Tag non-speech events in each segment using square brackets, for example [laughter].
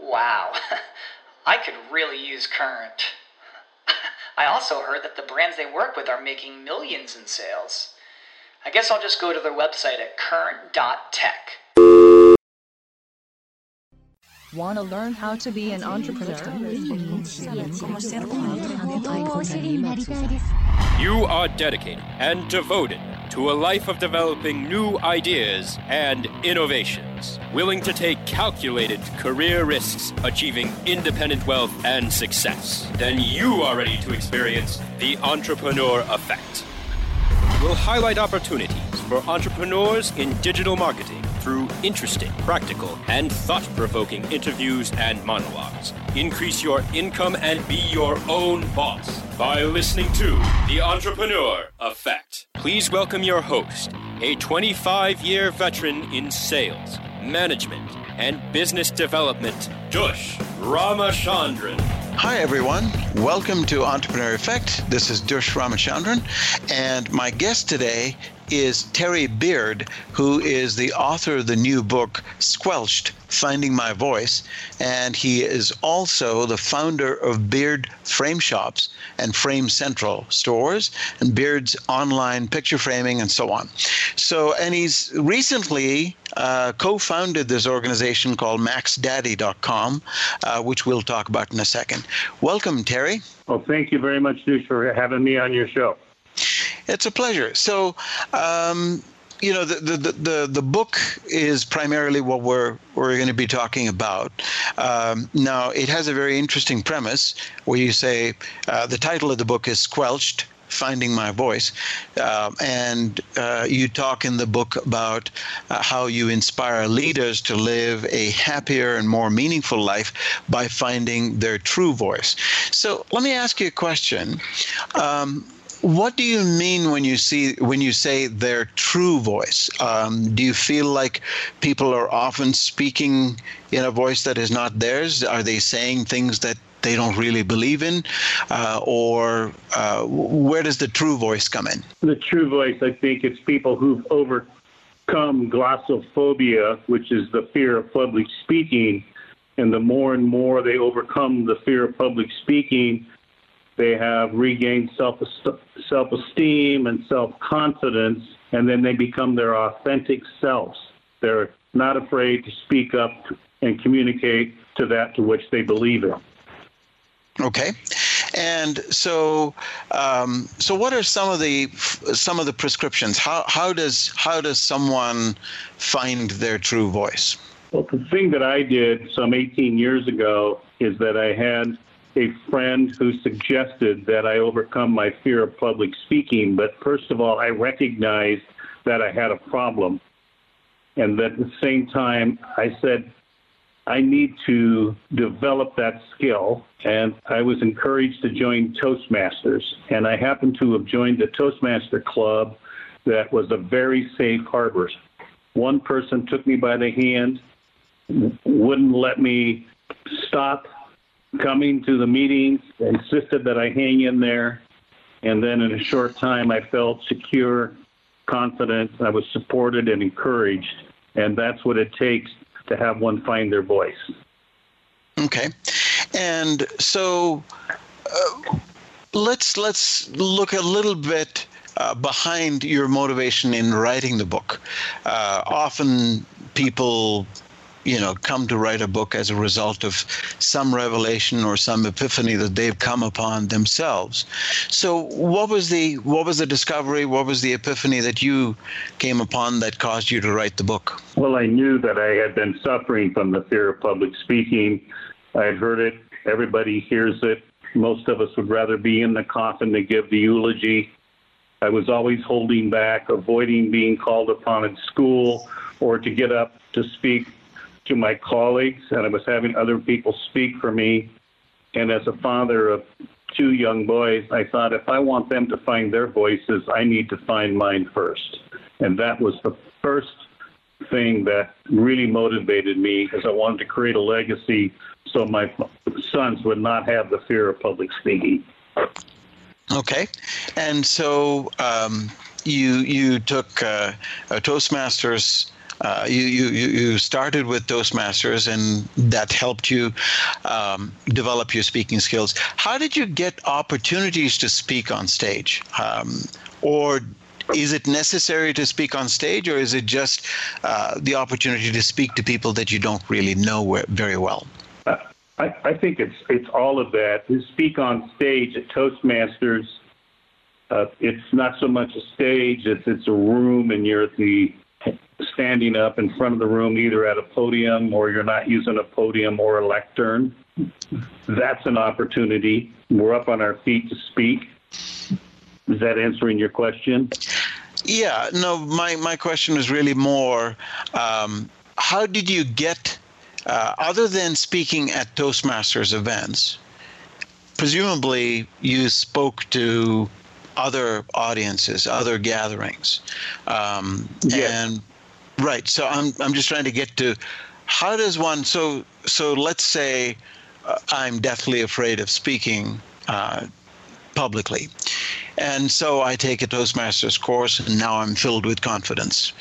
Wow, [laughs] I could really use Current. [laughs] I also heard that the brands they work with are making millions in sales. I guess I'll just go to their website at current.tech. Want to learn how to be an entrepreneur? You are dedicated and devoted to a life of developing new ideas and innovations, willing to take calculated career risks, achieving independent wealth and success. Then you are ready to experience the entrepreneur effect. We'll highlight opportunities for entrepreneurs in digital marketing through interesting, practical, and thought provoking interviews and monologues. Increase your income and be your own boss by listening to The Entrepreneur Effect. Please welcome your host, a 25 year veteran in sales, management, and business development, Dush Ramachandran. Hi, everyone. Welcome to Entrepreneur Effect. This is Dush Ramachandran, and my guest today is Terry Beard, who is the author of the new book, Squelched Finding My Voice. And he is also the founder of Beard Frame Shops and Frame Central stores and Beard's online picture framing and so on. So, and he's recently uh, co founded this organization called MaxDaddy.com, uh, which we'll talk about in a second. Welcome, Terry. Well, thank you very much, Dush, for having me on your show. It's a pleasure. So, um, you know, the, the, the, the book is primarily what we're, we're going to be talking about. Um, now, it has a very interesting premise where you say uh, the title of the book is Squelched Finding My Voice. Uh, and uh, you talk in the book about uh, how you inspire leaders to live a happier and more meaningful life by finding their true voice. So let me ask you a question. Um, what do you mean when you see when you say their true voice? Um, do you feel like people are often speaking in a voice that is not theirs? Are they saying things that they don't really believe in, uh, or uh, where does the true voice come in? The true voice, I think, it's people who've overcome glossophobia, which is the fear of public speaking, and the more and more they overcome the fear of public speaking, they have regained self self esteem and self confidence, and then they become their authentic selves. They're not afraid to speak up and communicate to that to which they believe in. Okay, and so um, so what are some of the some of the prescriptions? How how does how does someone find their true voice? Well, the thing that I did some 18 years ago is that I had a friend who suggested that I overcome my fear of public speaking. But first of all, I recognized that I had a problem. And at the same time, I said, I need to develop that skill. And I was encouraged to join Toastmasters. And I happened to have joined the Toastmaster Club that was a very safe harbor. One person took me by the hand, wouldn't let me stop coming to the meetings, insisted that I hang in there. And then in a short time, I felt secure, confident, I was supported and encouraged. And that's what it takes to have one find their voice. Okay. And so uh, let's let's look a little bit uh, behind your motivation in writing the book. Uh, often people you know come to write a book as a result of some revelation or some epiphany that they've come upon themselves. So what was the what was the discovery? What was the epiphany that you came upon that caused you to write the book? Well i knew that i had been suffering from the fear of public speaking. I had heard it. Everybody hears it. Most of us would rather be in the coffin to give the eulogy. I was always holding back avoiding being called upon in school or to get up to speak to my colleagues, and I was having other people speak for me. And as a father of two young boys, I thought if I want them to find their voices, I need to find mine first. And that was the first thing that really motivated me because I wanted to create a legacy so my sons would not have the fear of public speaking. Okay, and so um, you you took uh, a Toastmasters uh, you, you, you started with Toastmasters and that helped you um, develop your speaking skills. How did you get opportunities to speak on stage? Um, or is it necessary to speak on stage, or is it just uh, the opportunity to speak to people that you don't really know very well? Uh, I, I, think it's it's all of that. To speak on stage at Toastmasters, uh, it's not so much a stage; it's it's a room, and you're at the standing up in front of the room, either at a podium or you're not using a podium or a lectern. That's an opportunity. We're up on our feet to speak. Is that answering your question? Yeah, no, my, my question is really more um, how did you get, uh, other than speaking at Toastmasters events, presumably you spoke to other audiences, other gatherings. Um, And right, so I'm I'm just trying to get to how does one so so let's say uh, I'm deathly afraid of speaking uh, publicly. And so I take a Toastmasters course, and now I'm filled with confidence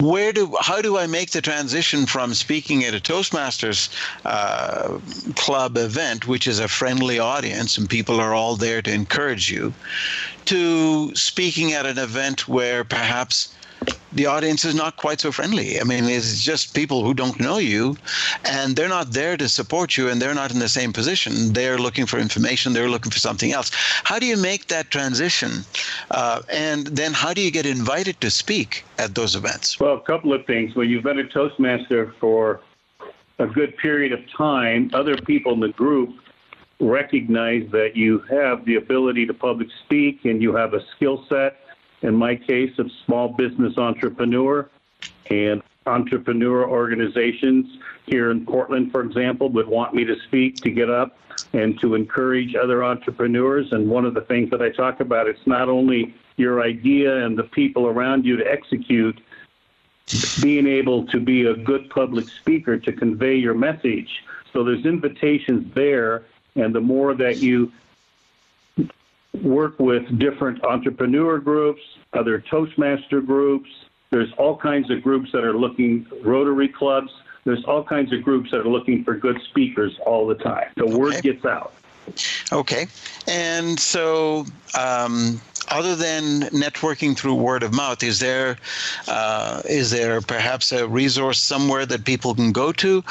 where do how do I make the transition from speaking at a Toastmasters uh, club event, which is a friendly audience and people are all there to encourage you, to speaking at an event where perhaps the audience is not quite so friendly. I mean, it's just people who don't know you, and they're not there to support you, and they're not in the same position. They're looking for information. They're looking for something else. How do you make that transition? Uh, and then how do you get invited to speak at those events? Well, a couple of things. When you've been a Toastmaster for a good period of time, other people in the group recognize that you have the ability to public speak and you have a skill set in my case, of small business entrepreneur and entrepreneur organizations here in Portland, for example, would want me to speak to get up and to encourage other entrepreneurs. And one of the things that I talk about, it's not only your idea and the people around you to execute, being able to be a good public speaker to convey your message. So there's invitations there, and the more that you work with different entrepreneur groups, other Toastmaster groups. There's all kinds of groups that are looking, Rotary clubs. There's all kinds of groups that are looking for good speakers all the time. The word gets out. Okay. And so, um, other than networking through word of mouth, is there uh, is there perhaps a resource somewhere that people can go to?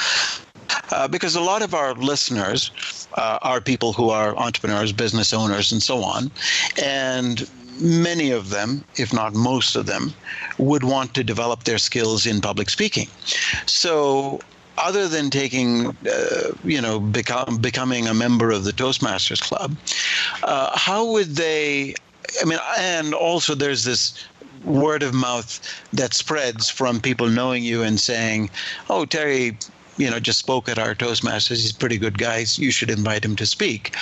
Uh, because a lot of our listeners uh, are people who are entrepreneurs, business owners, and so on. And many of them, if not most of them, would want to develop their skills in public speaking. So, other than taking, uh, you know, become, becoming a member of the Toastmasters Club, uh, how would they? I mean, and also there's this word of mouth that spreads from people knowing you and saying, "Oh, Terry, you know, just spoke at our Toastmasters. He's a pretty good guy. You should invite him to speak.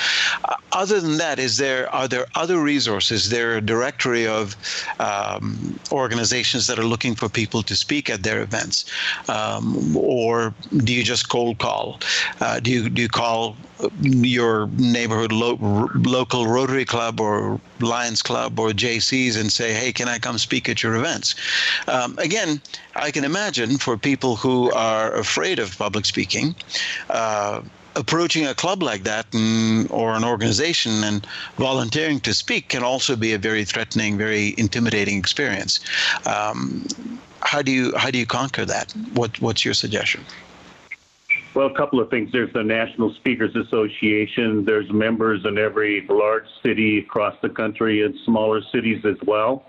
other than that, is there are there other resources? There a directory of um, organizations that are looking for people to speak at their events, um, or do you just cold call? Uh, do you do you call your neighborhood lo- local Rotary Club or Lions Club or Jaycees and say, "Hey, can I come speak at your events?" Um, again, I can imagine for people who are afraid of public speaking. Uh, approaching a club like that and, or an organization and volunteering to speak can also be a very threatening, very intimidating experience. Um, how do you how do you conquer that? What what's your suggestion? Well, a couple of things. There's the National Speakers Association. There's members in every large city across the country and smaller cities as well.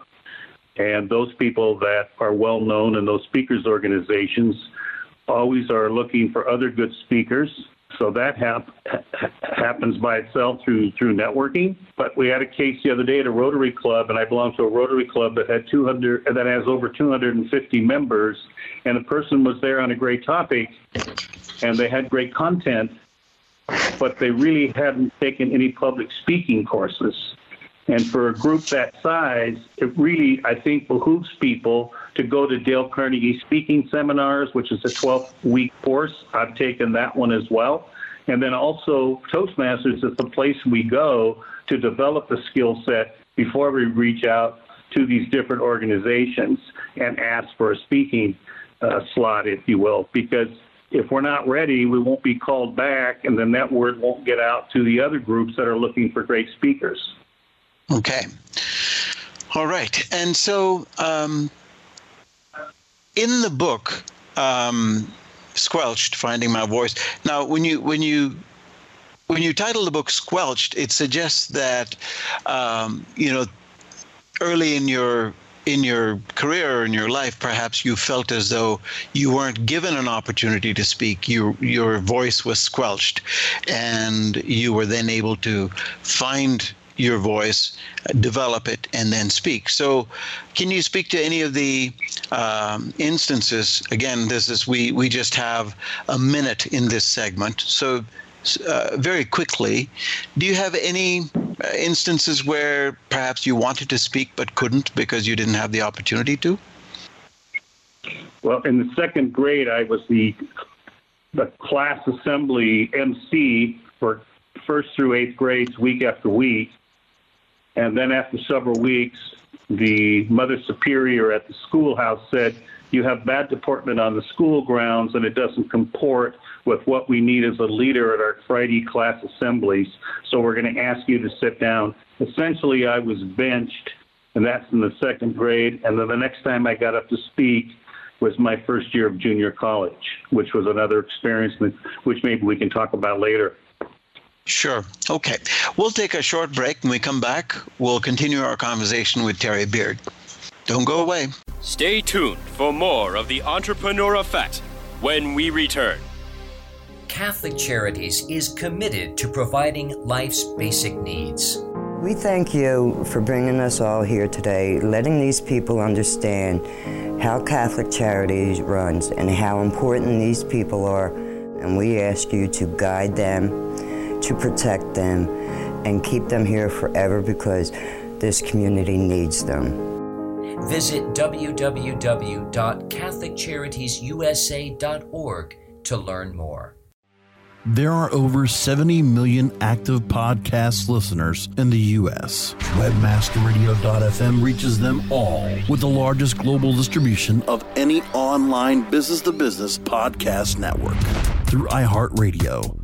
And those people that are well known in those speakers organizations always are looking for other good speakers so that hap- happens by itself through through networking. But we had a case the other day at a Rotary Club, and I belong to a Rotary Club that had 200 that has over 250 members, and the person was there on a great topic, and they had great content, but they really hadn't taken any public speaking courses. And for a group that size, it really, I think, behooves people to go to Dale Carnegie speaking seminars, which is a 12 week course. I've taken that one as well. And then also, Toastmasters is the place we go to develop the skill set before we reach out to these different organizations and ask for a speaking uh, slot, if you will, because if we're not ready, we won't be called back, and then that word won't get out to the other groups that are looking for great speakers. Okay. All right. And so um, in the book, um, Squelched, Finding My Voice. Now, when you, when you, when you title the book Squelched, it suggests that, um, you know, early in your in your career or in your life, perhaps you felt as though you weren't given an opportunity to speak. Your your voice was squelched, and you were then able to find your voice, develop it, and then speak. So, can you speak to any of the um, instances? Again, this is we we just have a minute in this segment, so. Uh, very quickly, do you have any uh, instances where perhaps you wanted to speak but couldn't because you didn't have the opportunity to? Well, in the second grade, I was the the class assembly MC for first through eighth grades week after week, and then after several weeks, the Mother Superior at the schoolhouse said, You have bad deportment on the school grounds, and it doesn't comport with what we need as a leader at our Friday class assemblies. So we're going to ask you to sit down. Essentially, I was benched, and that's in the second grade. And then the next time I got up to speak, was my first year of junior college, which was another experience which maybe we can talk about later. Sure. Okay. We'll take a short break. When we come back, we'll continue our conversation with Terry Beard. Don't go away. Stay tuned for more of the Entrepreneur Effect when we return. Catholic Charities is committed to providing life's basic needs. We thank you for bringing us all here today, letting these people understand how Catholic Charities runs and how important these people are. And we ask you to guide them to protect them and keep them here forever because this community needs them. Visit www.catholiccharitiesusa.org to learn more. There are over 70 million active podcast listeners in the U.S. Webmasterradio.fm reaches them all with the largest global distribution of any online business to business podcast network through iHeartRadio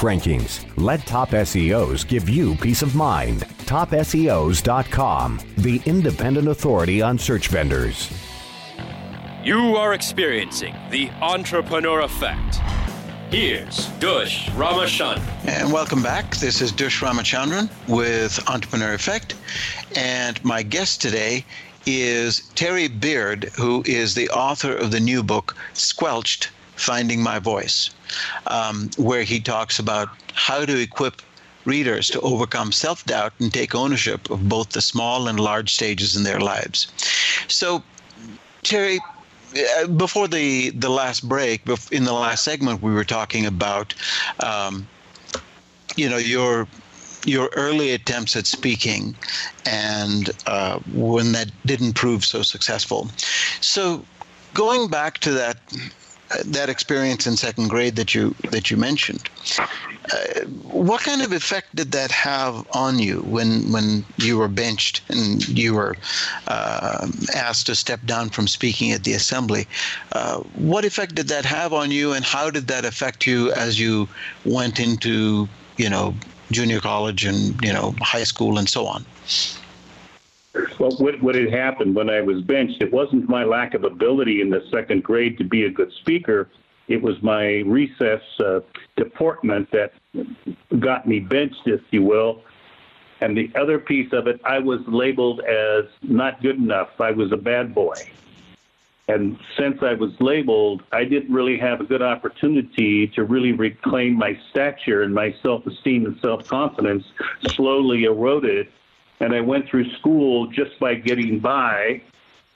rankings. Let Top SEOs give you peace of mind. TopSEOs.com, the independent authority on search vendors. You are experiencing the entrepreneur effect. Here's Dush Ramachandran. And welcome back. This is Dush Ramachandran with Entrepreneur Effect. And my guest today is Terry Beard, who is the author of the new book, Squelched Finding My Voice, um, where he talks about how to equip readers to overcome self doubt and take ownership of both the small and large stages in their lives. So, Terry, uh, before the the last break, in the last segment, we were talking about, um, you know, your your early attempts at speaking, and uh, when that didn't prove so successful. So, going back to that that experience in second grade that you that you mentioned. Uh, what kind of effect did that have on you when when you were benched and you were uh, asked to step down from speaking at the assembly? Uh, what effect did that have on you, and how did that affect you as you went into you know junior college and you know high school and so on? Well, what, what had happened when I was benched, it wasn't my lack of ability in the second grade to be a good speaker. It was my recess uh, deportment that got me benched, if you will. And the other piece of it, I was labeled as not good enough. I was a bad boy. And since I was labeled, I didn't really have a good opportunity to really reclaim my stature and my self esteem and self confidence slowly eroded and I went through school just by getting by,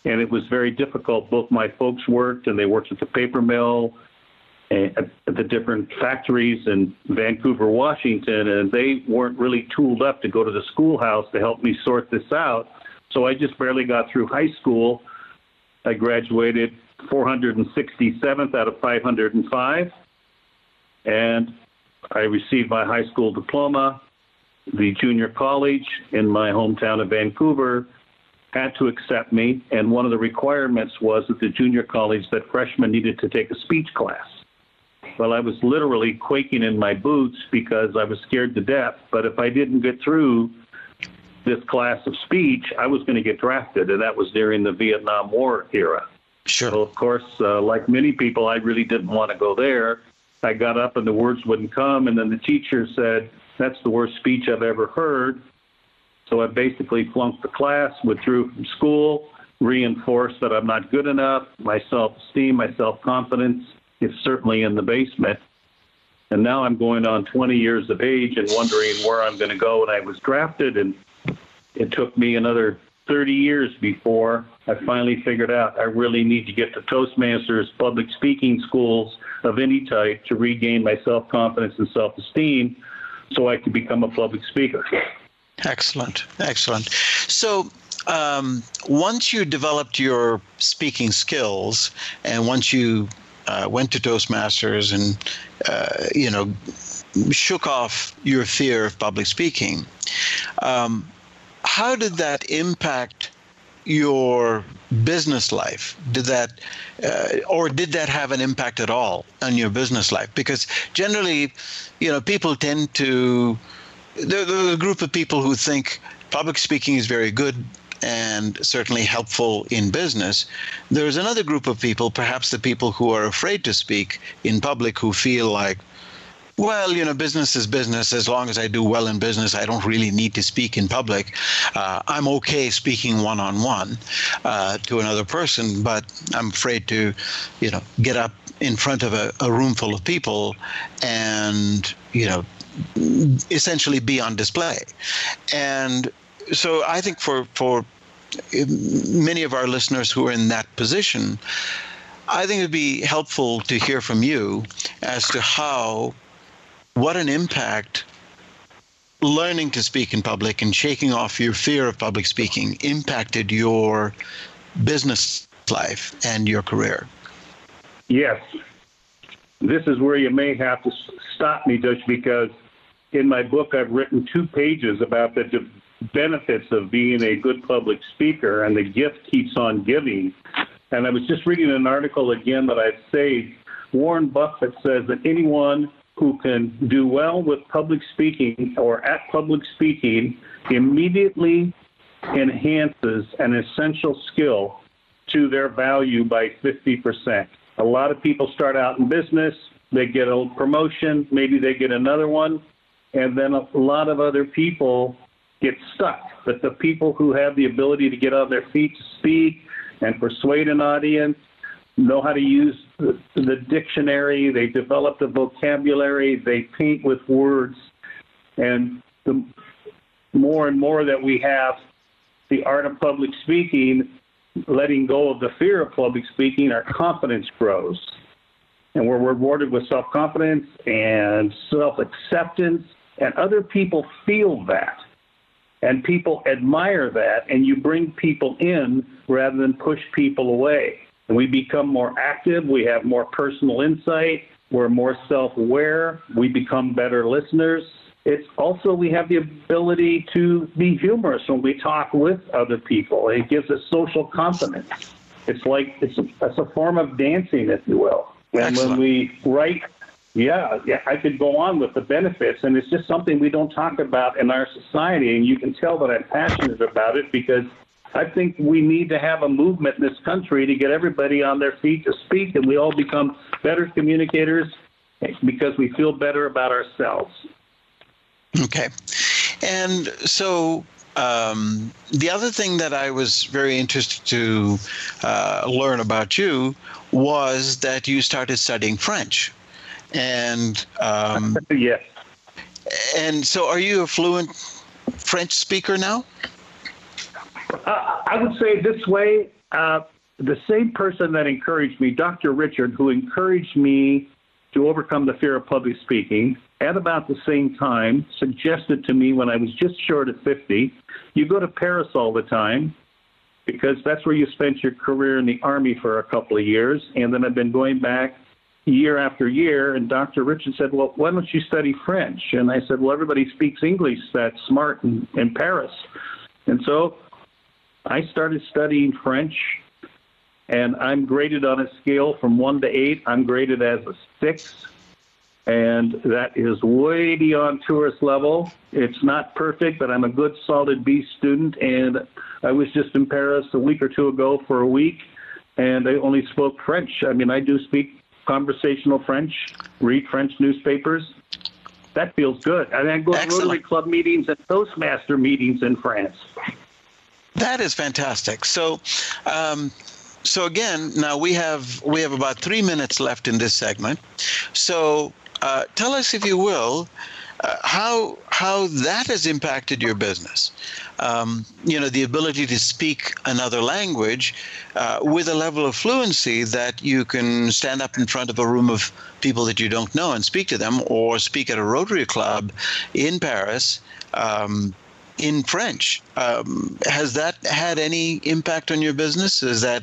and it was very difficult. Both my folks worked, and they worked at the paper mill, eh, and at the different factories in Vancouver, Washington, and they weren't really tooled up to go to the schoolhouse to help me sort this out. So I just barely got through high school. I graduated 467th out of 505, and I received my high school diploma the junior college in my hometown of Vancouver had to accept me, and one of the requirements was that the junior college that freshmen needed to take a speech class. Well, I was literally quaking in my boots because I was scared to death. But if I didn't get through this class of speech, I was going to get drafted, and that was during the Vietnam War era. Sure. So, of course, uh, like many people, I really didn't want to go there. I got up and the words wouldn't come, and then the teacher said, that's the worst speech I've ever heard. So I basically flunked the class, withdrew from school, reinforced that I'm not good enough. My self esteem, my self confidence is certainly in the basement. And now I'm going on 20 years of age and wondering where I'm going to go. And I was drafted, and it took me another 30 years before I finally figured out I really need to get to Toastmasters, public speaking schools of any type to regain my self confidence and self esteem so I could become a public speaker. Excellent, excellent. So, um, once you developed your speaking skills, and once you uh, went to Toastmasters and uh, you know shook off your fear of public speaking, um, how did that impact your business life? Did that, uh, or did that have an impact at all on your business life? Because generally, you know, people tend to, there's a group of people who think public speaking is very good and certainly helpful in business. There's another group of people, perhaps the people who are afraid to speak in public, who feel like, well, you know, business is business. As long as I do well in business, I don't really need to speak in public. Uh, I'm okay speaking one on one to another person, but I'm afraid to, you know, get up in front of a, a room full of people and, you know, essentially be on display. And so I think for, for many of our listeners who are in that position, I think it'd be helpful to hear from you as to how what an impact learning to speak in public and shaking off your fear of public speaking impacted your business life and your career? Yes. This is where you may have to stop me, Dutch, because in my book I've written two pages about the benefits of being a good public speaker, and the gift keeps on giving. And I was just reading an article again that I've saved. Warren Buffett says that anyone who can do well with public speaking or at public speaking immediately enhances an essential skill to their value by 50%. A lot of people start out in business, they get a promotion, maybe they get another one, and then a lot of other people get stuck. But the people who have the ability to get on their feet to speak and persuade an audience know how to use the, dictionary, they develop the vocabulary, they paint with words, and the more and more that we have the art of public speaking, letting go of the fear of public speaking, our confidence grows. And we're rewarded with self confidence and self acceptance, and other people feel that. And people admire that, and you bring people in rather than push people away. And we become more active, we have more personal insight, we're more self aware, we become better listeners, it's also we have the ability to be humorous when we talk with other people. It gives us social confidence. It's like it's a, it's a form of dancing, if you will. And Excellent. when we write, yeah, yeah, I could go on with the benefits, and it's just something we don't talk about in our society. And you can tell that I'm passionate about it because I think we need to have a movement in this country to get everybody on their feet to speak, and we all become better communicators because we feel better about ourselves. Okay. And so um, the other thing that I was very interested to uh, learn about you was that you started studying French. And um, [laughs] yes. And so, are you a fluent French speaker now? Uh, I would say this way: uh, the same person that encouraged me, Dr. Richard, who encouraged me to overcome the fear of public speaking, at about the same time, suggested to me when I was just short of 50, you go to Paris all the time because that's where you spent your career in the Army for a couple of years. And then I've been going back year after year. And Dr. Richard said, Well, why don't you study French? And I said, Well, everybody speaks English that's smart in, in Paris. And so I started studying French. And I'm graded on a scale from one to eight. I'm graded as a six and that is way beyond tourist level. It's not perfect, but I'm a good, solid B student, and I was just in Paris a week or two ago for a week, and I only spoke French. I mean, I do speak conversational French, read French newspapers. That feels good. And I go to Rotary Club meetings and Toastmaster meetings in France. That is fantastic. So, um, so again, now we have we have about three minutes left in this segment. So uh, tell us, if you will, uh, how how that has impacted your business. Um, you know, the ability to speak another language uh, with a level of fluency that you can stand up in front of a room of people that you don't know and speak to them, or speak at a Rotary Club in Paris. Um, in French. Um, has that had any impact on your business? Is that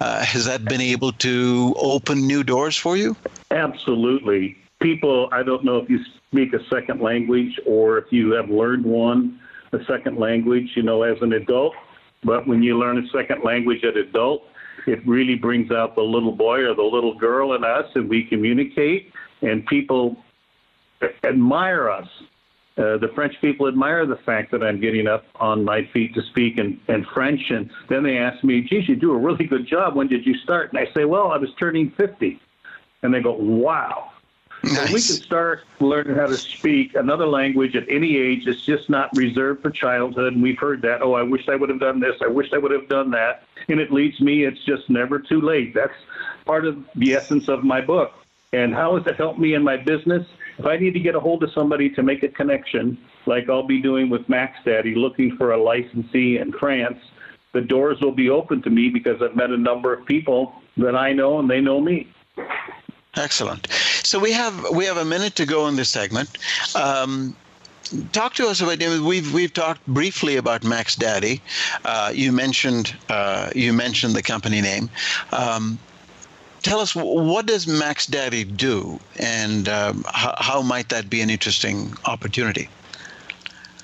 uh, has that been able to open new doors for you? Absolutely people, I don't know if you speak a second language or if you have learned one, a second language, you know, as an adult. But when you learn a second language as an adult, it really brings out the little boy or the little girl in us, and we communicate, and people admire us. Uh, the French people admire the fact that I'm getting up on my feet to speak in, in French, and then they ask me, "Geez, you do a really good job. When did you start?" And I say, "Well, I was turning 50," and they go, "Wow." Nice. we can start learning how to speak another language at any age. It's just not reserved for childhood. And we've heard that. Oh, I wish I would have done this. I wish I would have done that. And it leads me. It's just never too late. That's part of the essence of my book. And how has it helped me in my business? If I need to get a hold of somebody to make a connection, like I'll be doing with Max Daddy, looking for a licensee in France, the doors will be open to me because I've met a number of people that I know and they know me. Excellent. So we have we have a minute to go in this segment. Um, talk to us about. We've we've talked briefly about Max Daddy. Uh, you mentioned uh, you mentioned the company name. Um, tell us what does Max Daddy do, and um, how, how might that be an interesting opportunity?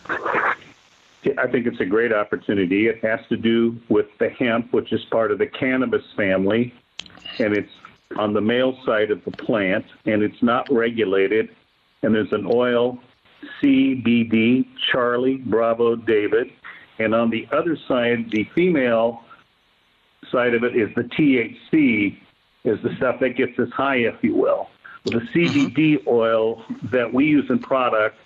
I think it's a great opportunity. It has to do with the hemp, which is part of the cannabis family, and it's on the male side of the plant, and it's not regulated. And there's an oil, CBD, Charlie, Bravo, David. And on the other side, the female side of it is the THC, is the stuff that gets us high, if you will. The CBD mm-hmm. oil that we use in products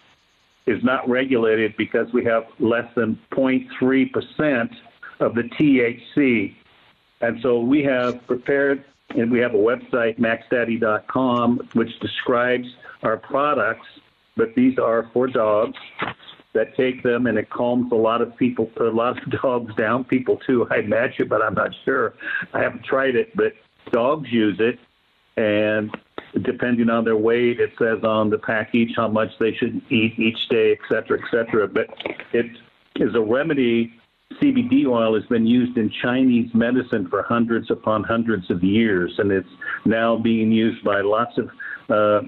is not regulated because we have less than 0.3% of the THC. And so we have prepared, and we have a website, maxdaddy.com, which describes our products, but these are for dogs that take them and it calms a lot of people, a lot of [laughs] dogs down, people too, I imagine, but I'm not sure. I haven't tried it, but dogs use it. And depending on their weight, it says on the package how much they should eat each day, et cetera, et cetera. But it is a remedy. CBD oil has been used in Chinese medicine for hundreds upon hundreds of years, and it's now being used by lots of uh,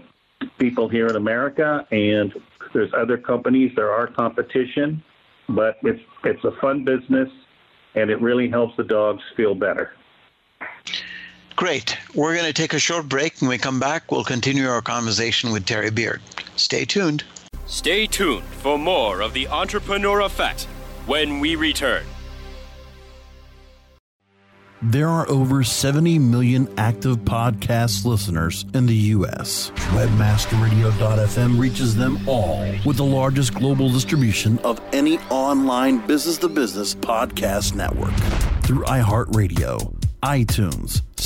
people here in America. And there's other companies. There are competition, but it's it's a fun business, and it really helps the dogs feel better. Great. We're going to take a short break. When we come back, we'll continue our conversation with Terry Beard. Stay tuned. Stay tuned for more of the Entrepreneur Effect when we return. There are over 70 million active podcast listeners in the U.S. Webmasterradio.fm reaches them all with the largest global distribution of any online business to business podcast network through iHeartRadio iTunes,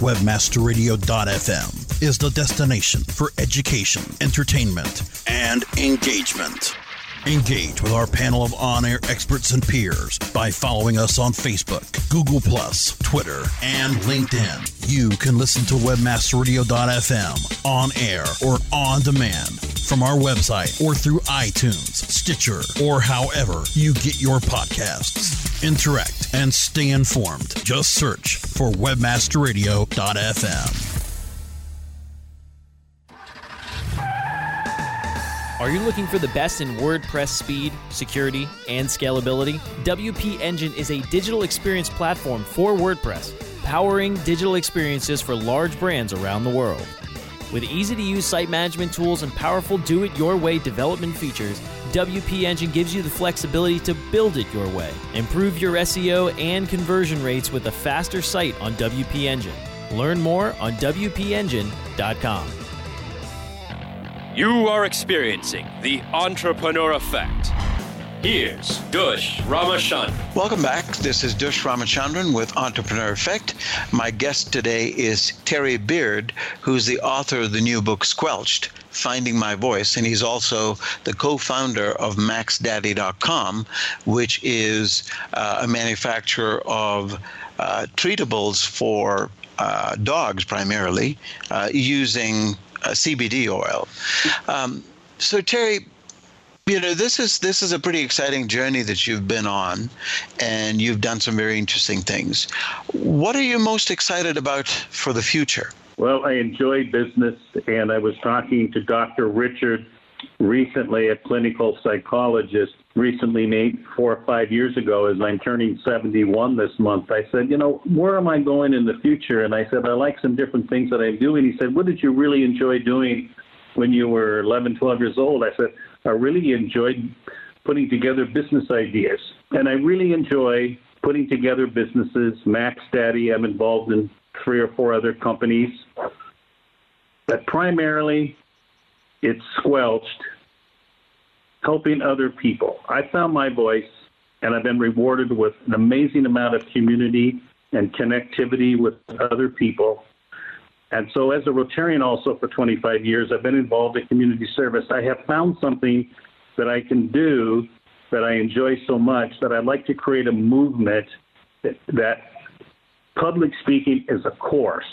Webmasterradio.fm is the destination for education, entertainment, and engagement. Engage with our panel of on air experts and peers by following us on Facebook, Google, Twitter, and LinkedIn. You can listen to WebmasterRadio.fm on air or on demand from our website or through iTunes, Stitcher, or however you get your podcasts. Interact and stay informed. Just search for WebmasterRadio.fm. Are you looking for the best in WordPress speed, security, and scalability? WP Engine is a digital experience platform for WordPress, powering digital experiences for large brands around the world. With easy to use site management tools and powerful do it your way development features, WP Engine gives you the flexibility to build it your way. Improve your SEO and conversion rates with a faster site on WP Engine. Learn more on WPEngine.com. You are experiencing the entrepreneur effect. Here's Dush Ramachandran. Welcome back. This is Dush Ramachandran with Entrepreneur Effect. My guest today is Terry Beard, who's the author of the new book Squelched Finding My Voice, and he's also the co founder of MaxDaddy.com, which is uh, a manufacturer of uh, treatables for uh, dogs primarily uh, using uh, CBD oil. Um, so, Terry, you know this is this is a pretty exciting journey that you've been on and you've done some very interesting things what are you most excited about for the future well i enjoy business and i was talking to dr richard recently a clinical psychologist recently made four or five years ago as i'm turning 71 this month i said you know where am i going in the future and i said i like some different things that i'm doing he said what did you really enjoy doing when you were 11 12 years old i said I really enjoyed putting together business ideas. And I really enjoy putting together businesses. Max Daddy, I'm involved in three or four other companies. But primarily, it's squelched, helping other people. I found my voice and I've been rewarded with an amazing amount of community and connectivity with other people. And so, as a Rotarian, also for 25 years, I've been involved in community service. I have found something that I can do that I enjoy so much that I'd like to create a movement that, that public speaking is a course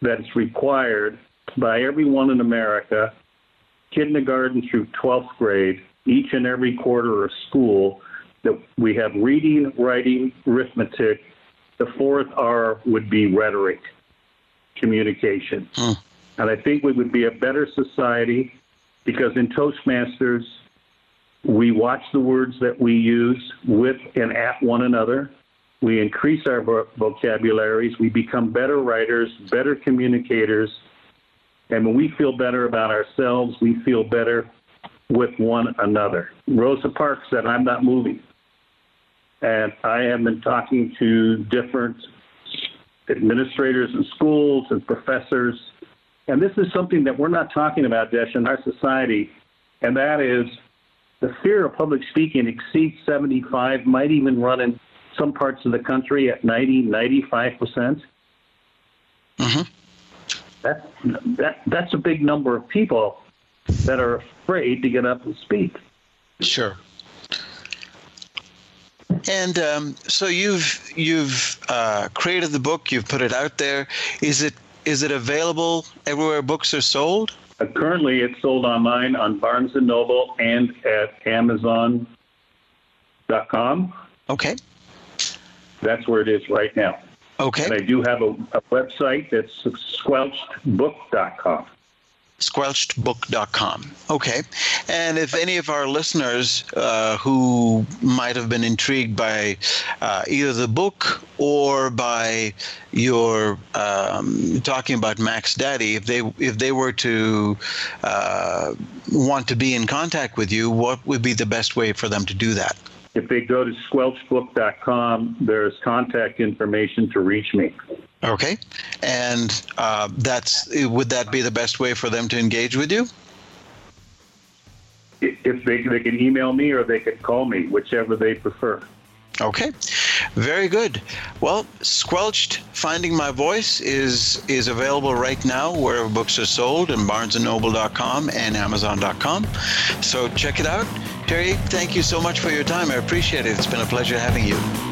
that's required by everyone in America, kindergarten through 12th grade, each and every quarter of school, that we have reading, writing, arithmetic. The fourth R would be rhetoric, communication. Hmm. And I think we would be a better society because in Toastmasters, we watch the words that we use with and at one another. We increase our vo- vocabularies. We become better writers, better communicators. And when we feel better about ourselves, we feel better with one another. Rosa Parks said, I'm not moving. And I have been talking to different administrators in schools and professors. And this is something that we're not talking about, Desh, in our society. And that is the fear of public speaking exceeds 75, might even run in some parts of the country at 90, 95%. Mm-hmm. That, that, that's a big number of people that are afraid to get up and speak. Sure. And um, so you've you've uh, created the book, you've put it out there. Is it is it available everywhere books are sold? Uh, currently, it's sold online on Barnes and Noble and at Amazon.com. Okay. That's where it is right now. Okay. And I do have a, a website that's squelchedbook.com. squelchedbook.com. Okay. And if any of our listeners uh, who might have been intrigued by uh, either the book or by your um, talking about Max Daddy, if they if they were to uh, want to be in contact with you, what would be the best way for them to do that? If they go to squelchedbook.com, there's contact information to reach me. Okay. And uh, that's would that be the best way for them to engage with you? If they, they can email me or they can call me, whichever they prefer. Okay, very good. Well, Squelched Finding My Voice is is available right now wherever books are sold and barnesandnoble.com and amazon.com. So check it out. Terry, thank you so much for your time. I appreciate it. It's been a pleasure having you.